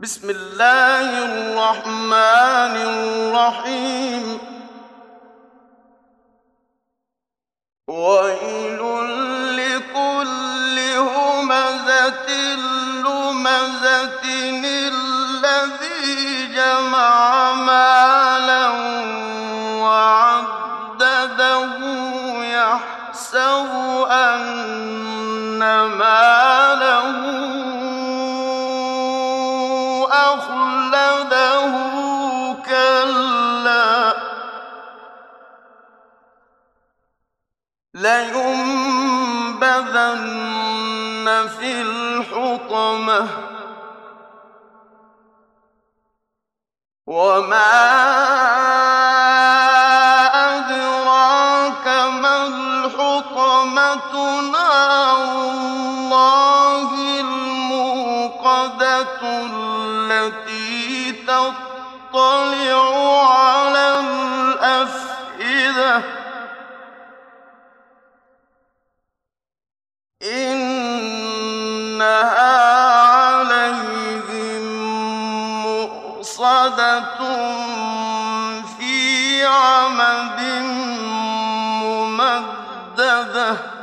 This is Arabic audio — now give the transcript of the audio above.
بسم الله الرحمن الرحيم. ويل لكل همزة لمزة الذي جمع مالا وعدده يحسب أن ماله أخلده كلا. لينبذن في الحطمة. وما أدراك ما الحطمة نار الله. الموقدة التي تطلع على الأفئدة. إنها عليهم مؤصدة في عمد ممددة.